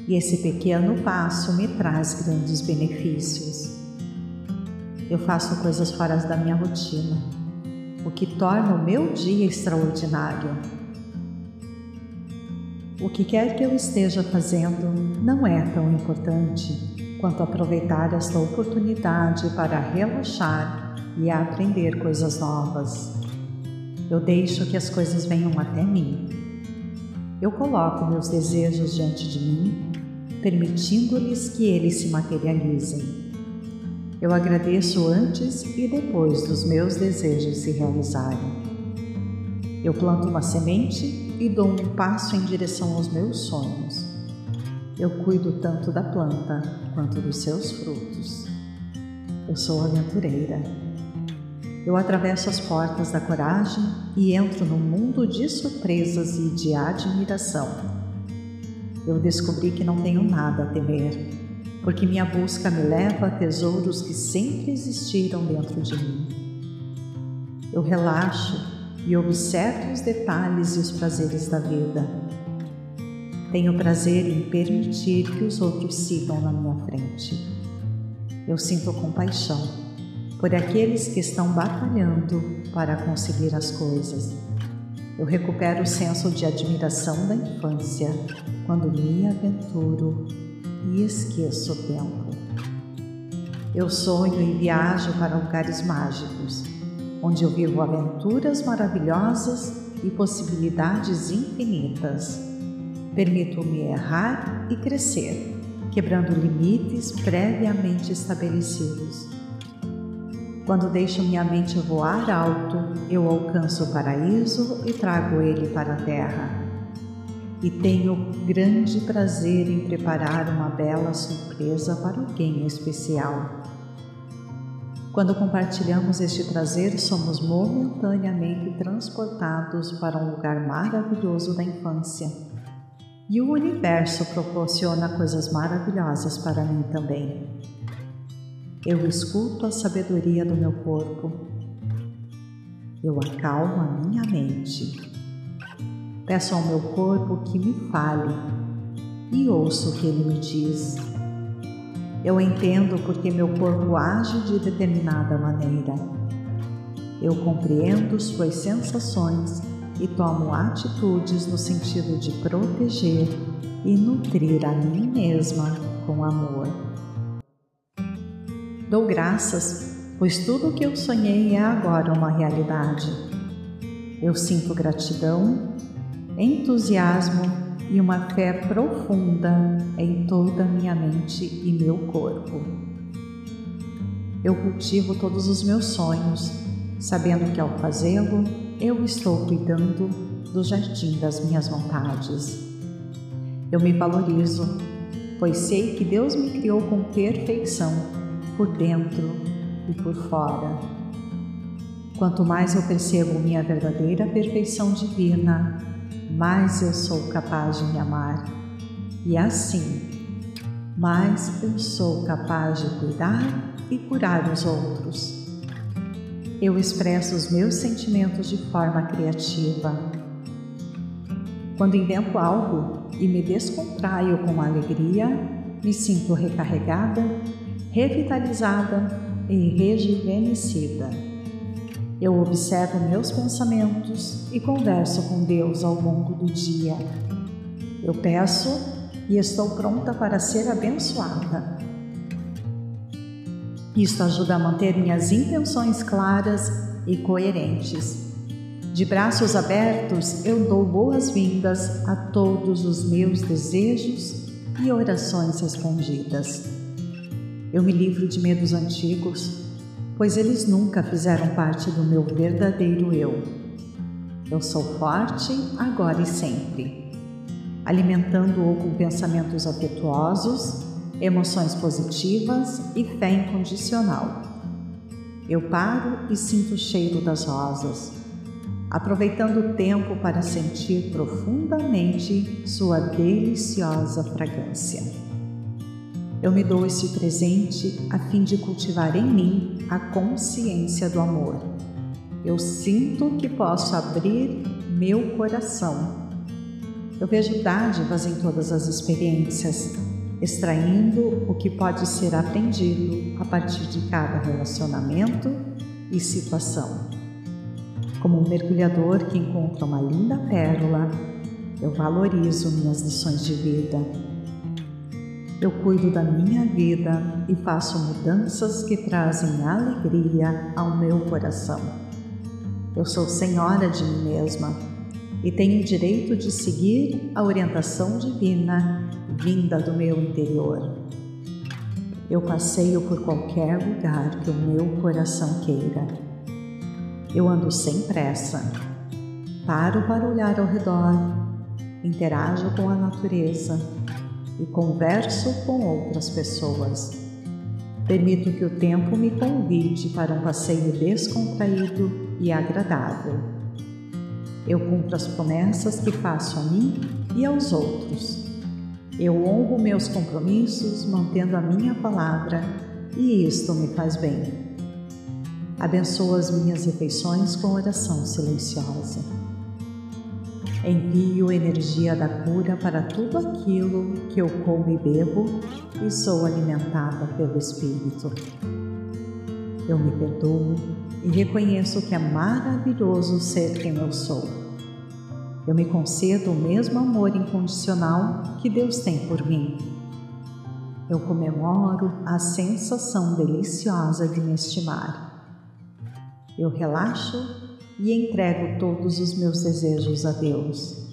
e esse pequeno passo me traz grandes benefícios. Eu faço coisas fora da minha rotina, o que torna o meu dia extraordinário. O que quer que eu esteja fazendo não é tão importante quanto aproveitar esta oportunidade para relaxar e aprender coisas novas. Eu deixo que as coisas venham até mim. Eu coloco meus desejos diante de mim permitindo-lhes que eles se materializem. Eu agradeço antes e depois dos meus desejos se realizarem. Eu planto uma semente e dou um passo em direção aos meus sonhos. Eu cuido tanto da planta quanto dos seus frutos. Eu sou aventureira. Eu atravesso as portas da coragem e entro num mundo de surpresas e de admiração eu descobri que não tenho nada a temer, porque minha busca me leva a tesouros que sempre existiram dentro de mim. Eu relaxo e observo os detalhes e os prazeres da vida. Tenho prazer em permitir que os outros sigam na minha frente. Eu sinto compaixão por aqueles que estão batalhando para conseguir as coisas eu recupero o senso de admiração da infância quando me aventuro e esqueço o tempo. Eu sonho e viajo para lugares mágicos, onde eu vivo aventuras maravilhosas e possibilidades infinitas. Permito-me errar e crescer, quebrando limites previamente estabelecidos quando deixo minha mente voar alto, eu alcanço o paraíso e trago ele para a terra. E tenho grande prazer em preparar uma bela surpresa para alguém especial. Quando compartilhamos este prazer, somos momentaneamente transportados para um lugar maravilhoso da infância. E o universo proporciona coisas maravilhosas para mim também. Eu escuto a sabedoria do meu corpo. Eu acalmo a minha mente. Peço ao meu corpo que me fale e ouço o que ele me diz. Eu entendo porque meu corpo age de determinada maneira. Eu compreendo suas sensações e tomo atitudes no sentido de proteger e nutrir a mim mesma com amor. Dou graças, pois tudo o que eu sonhei é agora uma realidade. Eu sinto gratidão, entusiasmo e uma fé profunda em toda a minha mente e meu corpo. Eu cultivo todos os meus sonhos, sabendo que ao fazê-lo, eu estou cuidando do jardim das minhas vontades. Eu me valorizo, pois sei que Deus me criou com perfeição por dentro e por fora. Quanto mais eu percebo minha verdadeira perfeição divina, mais eu sou capaz de me amar. E assim, mais eu sou capaz de cuidar e curar os outros. Eu expresso os meus sentimentos de forma criativa. Quando invento algo e me descontraio com alegria, me sinto recarregada, revitalizada e rejuvenescida. Eu observo meus pensamentos e converso com Deus ao longo do dia. Eu peço e estou pronta para ser abençoada. Isto ajuda a manter minhas intenções claras e coerentes. De braços abertos, eu dou boas-vindas a todos os meus desejos e orações respondidas. Eu me livro de medos antigos, pois eles nunca fizeram parte do meu verdadeiro eu. Eu sou forte agora e sempre alimentando-o com pensamentos afetuosos, emoções positivas e fé incondicional. Eu paro e sinto o cheiro das rosas, aproveitando o tempo para sentir profundamente sua deliciosa fragrância. Eu me dou esse presente a fim de cultivar em mim a consciência do amor. Eu sinto que posso abrir meu coração eu vejo dádivas em todas as experiências, extraindo o que pode ser aprendido a partir de cada relacionamento e situação. Como um mergulhador que encontra uma linda pérola, eu valorizo minhas lições de vida. Eu cuido da minha vida e faço mudanças que trazem alegria ao meu coração. Eu sou senhora de mim mesma e tenho o direito de seguir a orientação divina vinda do meu interior. Eu passeio por qualquer lugar que o meu coração queira. Eu ando sem pressa. Paro para olhar ao redor, interajo com a natureza e converso com outras pessoas. Permito que o tempo me convide para um passeio descontraído e agradável. Eu cumpro as promessas que faço a mim e aos outros. Eu honro meus compromissos mantendo a minha palavra e isto me faz bem. Abençoo as minhas refeições com oração silenciosa. Envio energia da cura para tudo aquilo que eu como e bebo e sou alimentada pelo Espírito. Eu me perdoo e reconheço que é maravilhoso ser quem eu sou. Eu me concedo o mesmo amor incondicional que Deus tem por mim. Eu comemoro a sensação deliciosa de me estimar. Eu relaxo e entrego todos os meus desejos a Deus.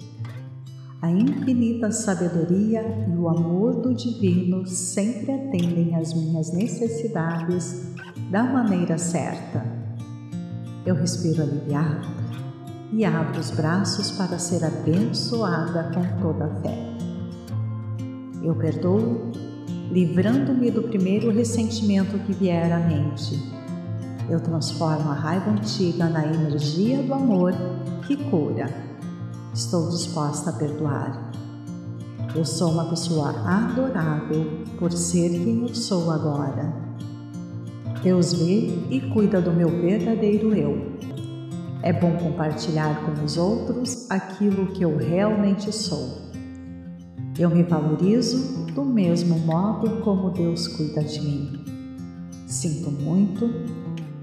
A infinita sabedoria e o amor do Divino sempre atendem às minhas necessidades da maneira certa. Eu respiro aliviado e abro os braços para ser abençoada com toda a fé. Eu perdoo, livrando-me do primeiro ressentimento que vier à mente. Eu transformo a raiva antiga na energia do amor que cura. Estou disposta a perdoar. Eu sou uma pessoa adorável por ser quem eu sou agora. Deus vê e cuida do meu verdadeiro eu é bom compartilhar com os outros aquilo que eu realmente sou. Eu me valorizo do mesmo modo como Deus cuida de mim. Sinto muito,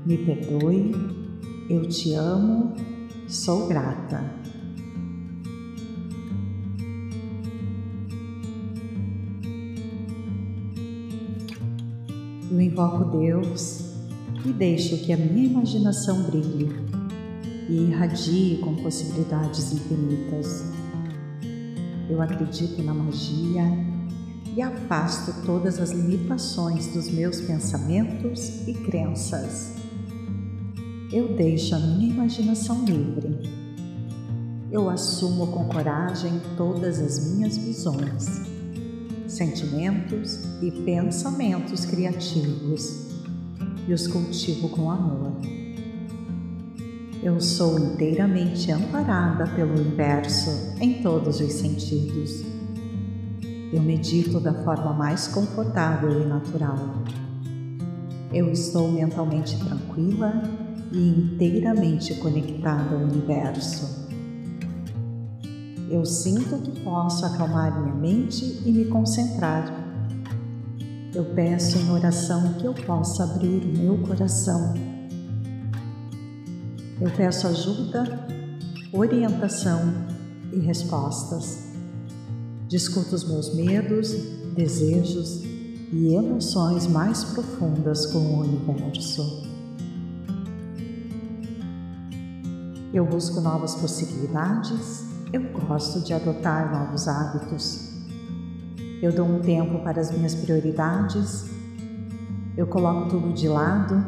me perdoe, eu te amo, sou grata. Eu invoco Deus e deixo que a minha imaginação brilhe e irradie com possibilidades infinitas. Eu acredito na magia e afasto todas as limitações dos meus pensamentos e crenças. Eu deixo a minha imaginação livre. Eu assumo com coragem todas as minhas visões, sentimentos e pensamentos criativos e os cultivo com amor. Eu sou inteiramente amparada pelo universo em todos os sentidos. Eu medito da forma mais confortável e natural. Eu estou mentalmente tranquila e inteiramente conectada ao universo. Eu sinto que posso acalmar minha mente e me concentrar. Eu peço em oração que eu possa abrir o meu coração. Eu peço ajuda, orientação e respostas. Discuto os meus medos, desejos e emoções mais profundas com o universo. Eu busco novas possibilidades, eu gosto de adotar novos hábitos. Eu dou um tempo para as minhas prioridades, eu coloco tudo de lado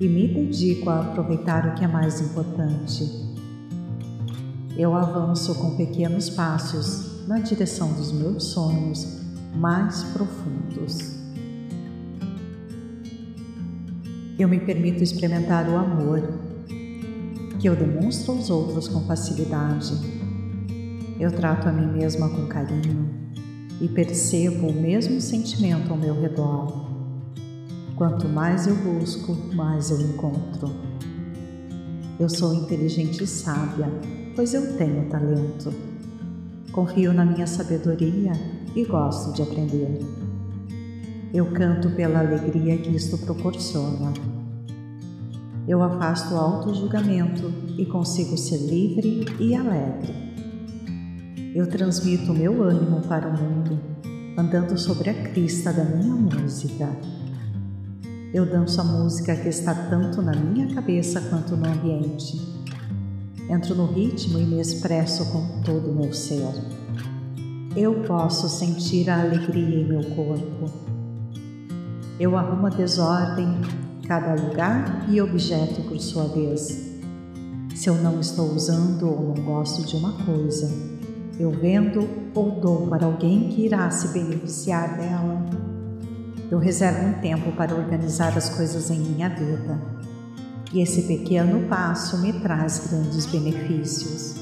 e me dedico a aproveitar o que é mais importante. Eu avanço com pequenos passos na direção dos meus sonhos mais profundos. Eu me permito experimentar o amor que eu demonstro aos outros com facilidade. Eu trato a mim mesma com carinho e percebo o mesmo sentimento ao meu redor. Quanto mais eu busco, mais eu encontro. Eu sou inteligente e sábia, pois eu tenho talento. Confio na minha sabedoria e gosto de aprender. Eu canto pela alegria que isto proporciona. Eu afasto o auto-julgamento e consigo ser livre e alegre. Eu transmito meu ânimo para o mundo, andando sobre a crista da minha música. Eu danço a música que está tanto na minha cabeça quanto no ambiente. Entro no ritmo e me expresso com todo o meu ser. Eu posso sentir a alegria em meu corpo. Eu arrumo a desordem, cada lugar e objeto por sua vez. Se eu não estou usando ou não gosto de uma coisa, eu vendo ou dou para alguém que irá se beneficiar dela. Eu reservo um tempo para organizar as coisas em minha vida. E esse pequeno passo me traz grandes benefícios.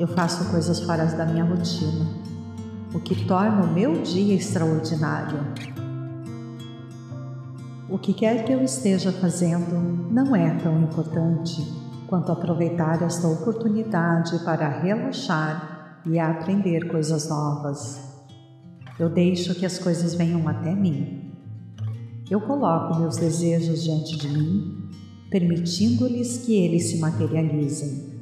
Eu faço coisas fora da minha rotina, o que torna o meu dia extraordinário. O que quer que eu esteja fazendo não é tão importante quanto aproveitar esta oportunidade para relaxar e aprender coisas novas. Eu deixo que as coisas venham até mim. Eu coloco meus desejos diante de mim, permitindo-lhes que eles se materializem.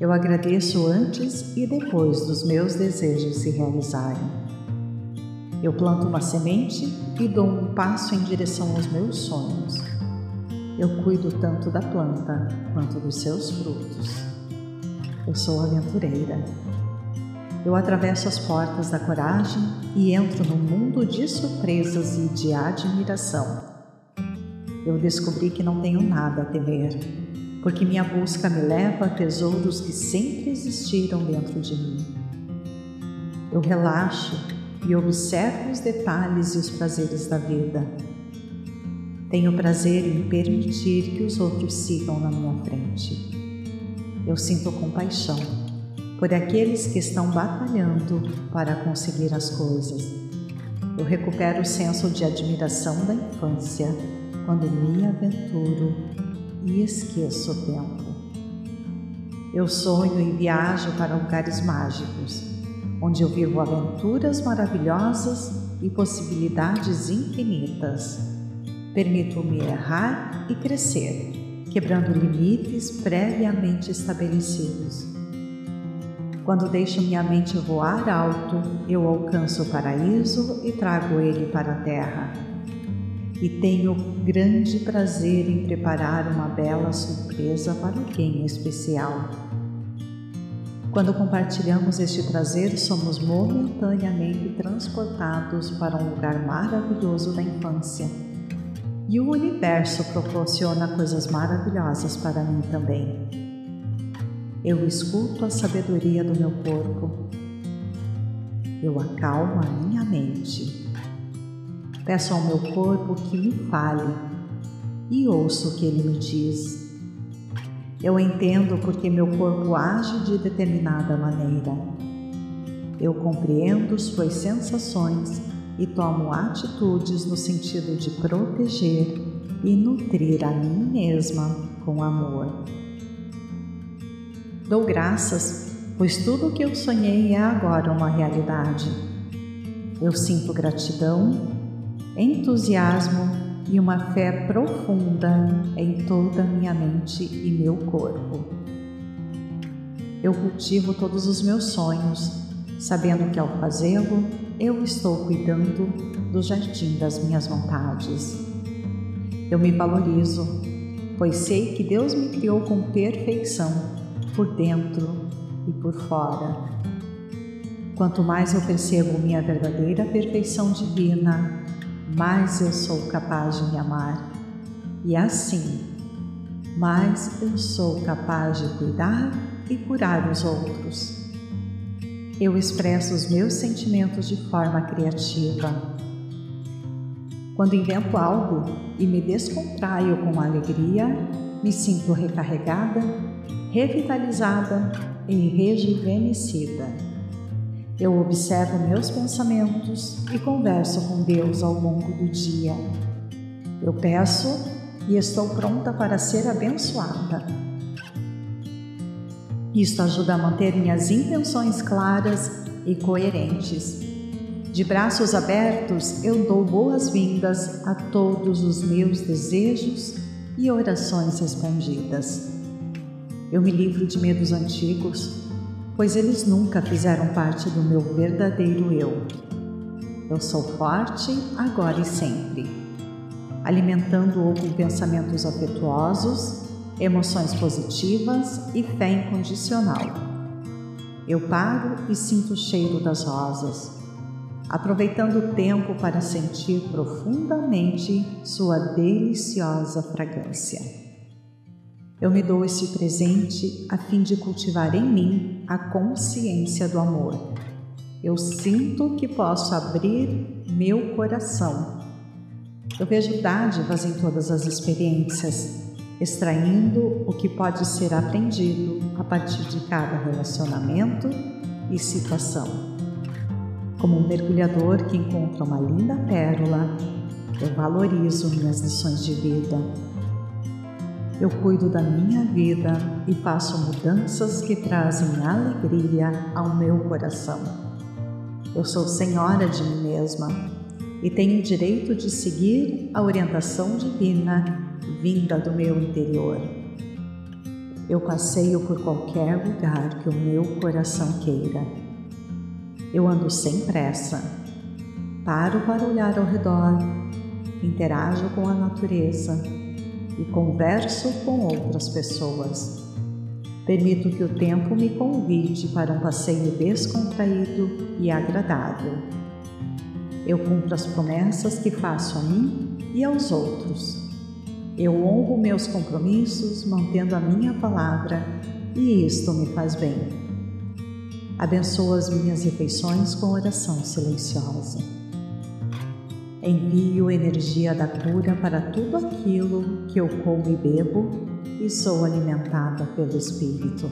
Eu agradeço antes e depois dos meus desejos se realizarem. Eu planto uma semente e dou um passo em direção aos meus sonhos. Eu cuido tanto da planta quanto dos seus frutos. Eu sou aventureira eu atravesso as portas da coragem e entro num mundo de surpresas e de admiração. Eu descobri que não tenho nada a temer, porque minha busca me leva a tesouros que sempre existiram dentro de mim. Eu relaxo e observo os detalhes e os prazeres da vida. Tenho prazer em permitir que os outros sigam na minha frente. Eu sinto compaixão por aqueles que estão batalhando para conseguir as coisas. Eu recupero o senso de admiração da infância quando me aventuro e esqueço o tempo. Eu sonho e viajo para lugares mágicos, onde eu vivo aventuras maravilhosas e possibilidades infinitas. Permito-me errar e crescer, quebrando limites previamente estabelecidos. Quando deixo minha mente voar alto, eu alcanço o paraíso e trago ele para a terra. E tenho grande prazer em preparar uma bela surpresa para alguém especial. Quando compartilhamos este prazer, somos momentaneamente transportados para um lugar maravilhoso da infância. E o universo proporciona coisas maravilhosas para mim também. Eu escuto a sabedoria do meu corpo. Eu acalmo a minha mente. Peço ao meu corpo que me fale e ouço o que ele me diz. Eu entendo porque meu corpo age de determinada maneira. Eu compreendo suas sensações e tomo atitudes no sentido de proteger e nutrir a mim mesma com amor. Dou graças, pois tudo o que eu sonhei é agora uma realidade. Eu sinto gratidão, entusiasmo e uma fé profunda em toda a minha mente e meu corpo. Eu cultivo todos os meus sonhos, sabendo que ao fazê-lo, eu estou cuidando do jardim das minhas vontades. Eu me valorizo, pois sei que Deus me criou com perfeição, por dentro e por fora. Quanto mais eu percebo minha verdadeira perfeição divina, mais eu sou capaz de me amar. E assim, mais eu sou capaz de cuidar e curar os outros. Eu expresso os meus sentimentos de forma criativa. Quando invento algo e me descontraio com alegria, me sinto recarregada, revitalizada e rejuvenescida. Eu observo meus pensamentos e converso com Deus ao longo do dia. Eu peço e estou pronta para ser abençoada. Isto ajuda a manter minhas intenções claras e coerentes. De braços abertos, eu dou boas-vindas a todos os meus desejos e orações respondidas. Eu me livro de medos antigos pois eles nunca fizeram parte do meu verdadeiro eu. Eu sou forte agora e sempre, alimentando-o com pensamentos afetuosos, emoções positivas e fé incondicional. Eu paro e sinto o cheiro das rosas, aproveitando o tempo para sentir profundamente sua deliciosa fragrância. Eu me dou esse presente a fim de cultivar em mim a consciência do amor. Eu sinto que posso abrir meu coração. Eu vejo dádivas em todas as experiências, extraindo o que pode ser aprendido a partir de cada relacionamento e situação. Como um mergulhador que encontra uma linda pérola, eu valorizo minhas lições de vida eu cuido da minha vida e faço mudanças que trazem alegria ao meu coração. Eu sou senhora de mim mesma e tenho o direito de seguir a orientação divina vinda do meu interior. Eu passeio por qualquer lugar que o meu coração queira. Eu ando sem pressa, paro para olhar ao redor, interajo com a natureza e converso com outras pessoas. Permito que o tempo me convide para um passeio descontraído e agradável. Eu cumpro as promessas que faço a mim e aos outros. Eu honro meus compromissos mantendo a minha palavra e isto me faz bem. Abençoo as minhas refeições com oração silenciosa. Envio energia da cura para tudo aquilo que eu como e bebo e sou alimentada pelo Espírito.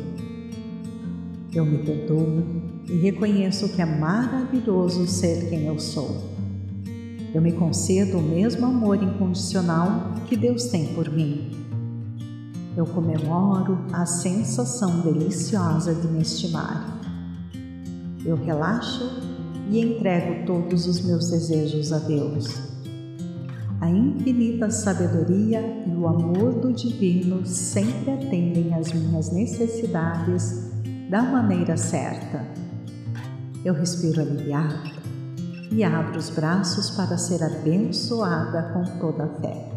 Eu me perdoo e reconheço que é maravilhoso ser quem eu sou. Eu me concedo o mesmo amor incondicional que Deus tem por mim. Eu comemoro a sensação deliciosa de me estimar. Eu relaxo e entrego todos os meus desejos a Deus. A infinita sabedoria e o amor do Divino sempre atendem às minhas necessidades da maneira certa. Eu respiro aliviada e abro os braços para ser abençoada com toda a fé.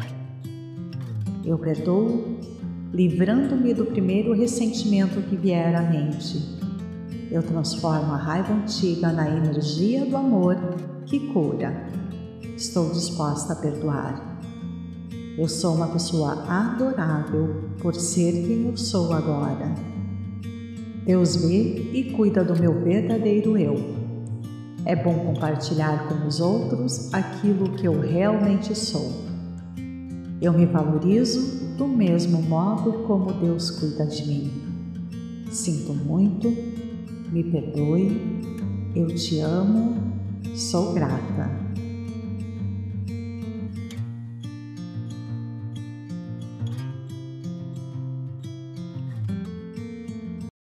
Eu perdoo, livrando-me do primeiro ressentimento que vier à mente eu transformo a raiva antiga na energia do amor que cura. Estou disposta a perdoar. Eu sou uma pessoa adorável por ser quem eu sou agora. Deus vê e cuida do meu verdadeiro eu. É bom compartilhar com os outros aquilo que eu realmente sou. Eu me valorizo do mesmo modo como Deus cuida de mim. Sinto muito me perdoe, eu te amo, sou grata.